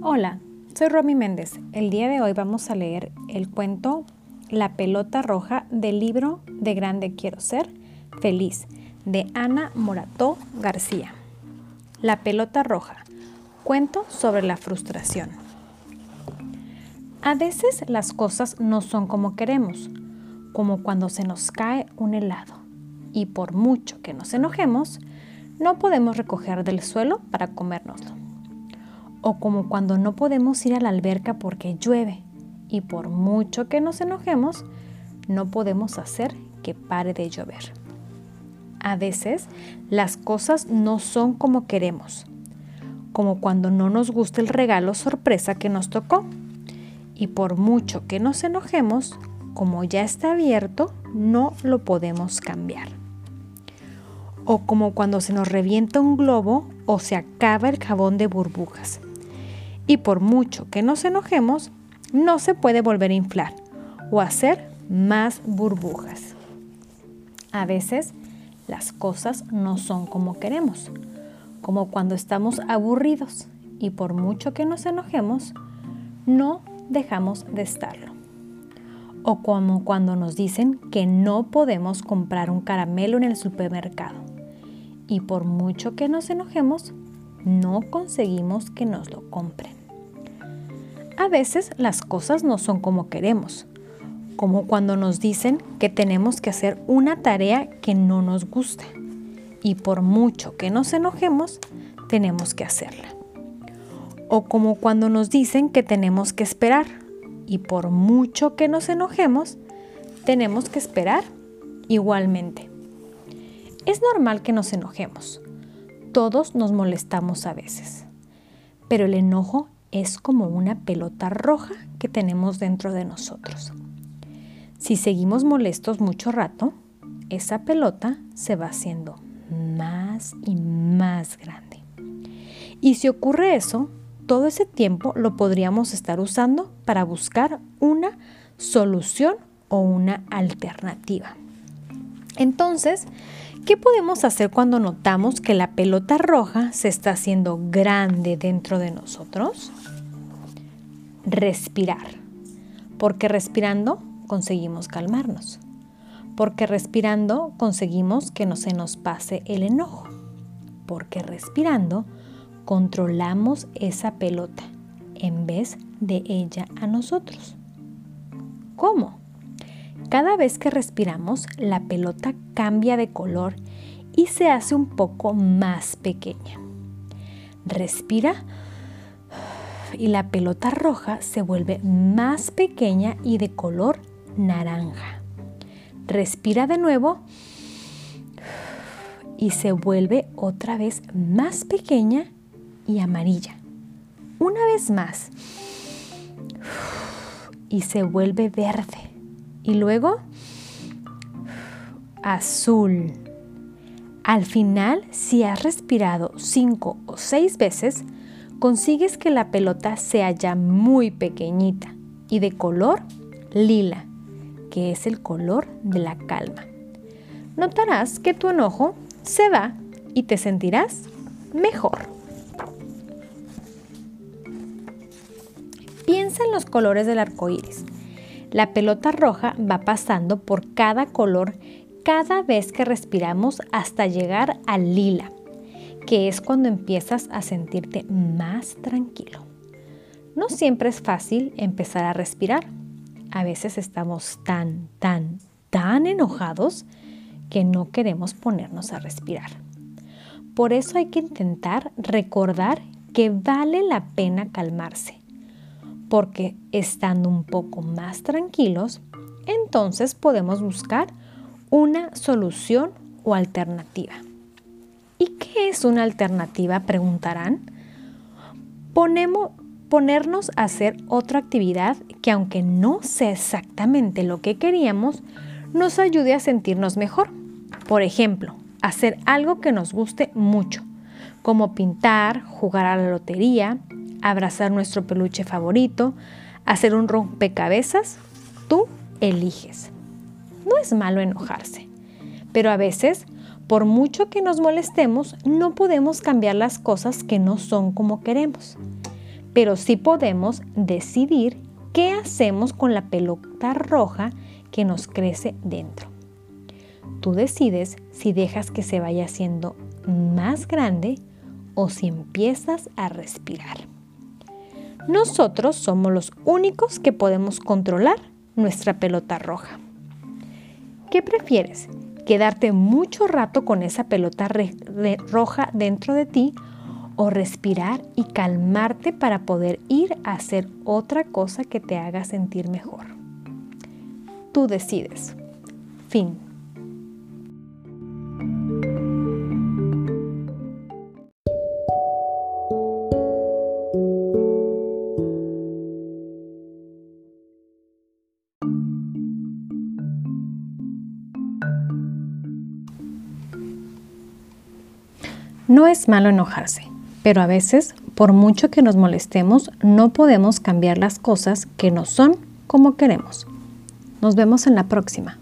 Hola, soy Romy Méndez. El día de hoy vamos a leer el cuento La pelota roja del libro De Grande Quiero Ser Feliz de Ana Morató García. La pelota roja. Cuento sobre la frustración. A veces las cosas no son como queremos, como cuando se nos cae un helado. Y por mucho que nos enojemos, no podemos recoger del suelo para comérnoslo o como cuando no podemos ir a la alberca porque llueve y por mucho que nos enojemos, no podemos hacer que pare de llover. A veces las cosas no son como queremos, como cuando no nos gusta el regalo sorpresa que nos tocó. Y por mucho que nos enojemos, como ya está abierto, no lo podemos cambiar. O como cuando se nos revienta un globo o se acaba el jabón de burbujas y por mucho que nos enojemos, no se puede volver a inflar o hacer más burbujas. A veces las cosas no son como queremos, como cuando estamos aburridos y por mucho que nos enojemos, no dejamos de estarlo. O como cuando nos dicen que no podemos comprar un caramelo en el supermercado y por mucho que nos enojemos, no conseguimos que nos lo compren. A veces las cosas no son como queremos, como cuando nos dicen que tenemos que hacer una tarea que no nos gusta y por mucho que nos enojemos, tenemos que hacerla. O como cuando nos dicen que tenemos que esperar y por mucho que nos enojemos, tenemos que esperar igualmente. Es normal que nos enojemos. Todos nos molestamos a veces. Pero el enojo es como una pelota roja que tenemos dentro de nosotros. Si seguimos molestos mucho rato, esa pelota se va haciendo más y más grande. Y si ocurre eso, todo ese tiempo lo podríamos estar usando para buscar una solución o una alternativa. Entonces, ¿qué podemos hacer cuando notamos que la pelota roja se está haciendo grande dentro de nosotros? respirar, porque respirando conseguimos calmarnos, porque respirando conseguimos que no se nos pase el enojo, porque respirando controlamos esa pelota en vez de ella a nosotros. ¿Cómo? Cada vez que respiramos, la pelota cambia de color y se hace un poco más pequeña. Respira y la pelota roja se vuelve más pequeña y de color naranja. Respira de nuevo y se vuelve otra vez más pequeña y amarilla. Una vez más. Y se vuelve verde. Y luego azul. Al final, si has respirado cinco o seis veces, consigues que la pelota sea ya muy pequeñita y de color lila, que es el color de la calma. Notarás que tu enojo se va y te sentirás mejor. Piensa en los colores del arco iris. La pelota roja va pasando por cada color cada vez que respiramos hasta llegar al lila que es cuando empiezas a sentirte más tranquilo. No siempre es fácil empezar a respirar. A veces estamos tan, tan, tan enojados que no queremos ponernos a respirar. Por eso hay que intentar recordar que vale la pena calmarse, porque estando un poco más tranquilos, entonces podemos buscar una solución o alternativa. ¿Y qué es una alternativa? Preguntarán. Ponernos a hacer otra actividad que aunque no sea exactamente lo que queríamos, nos ayude a sentirnos mejor. Por ejemplo, hacer algo que nos guste mucho, como pintar, jugar a la lotería, abrazar nuestro peluche favorito, hacer un rompecabezas, tú eliges. No es malo enojarse, pero a veces por mucho que nos molestemos, no podemos cambiar las cosas que no son como queremos. Pero sí podemos decidir qué hacemos con la pelota roja que nos crece dentro. Tú decides si dejas que se vaya haciendo más grande o si empiezas a respirar. Nosotros somos los únicos que podemos controlar nuestra pelota roja. ¿Qué prefieres? ¿Quedarte mucho rato con esa pelota roja dentro de ti o respirar y calmarte para poder ir a hacer otra cosa que te haga sentir mejor? Tú decides. Fin. No es malo enojarse, pero a veces, por mucho que nos molestemos, no podemos cambiar las cosas que no son como queremos. Nos vemos en la próxima.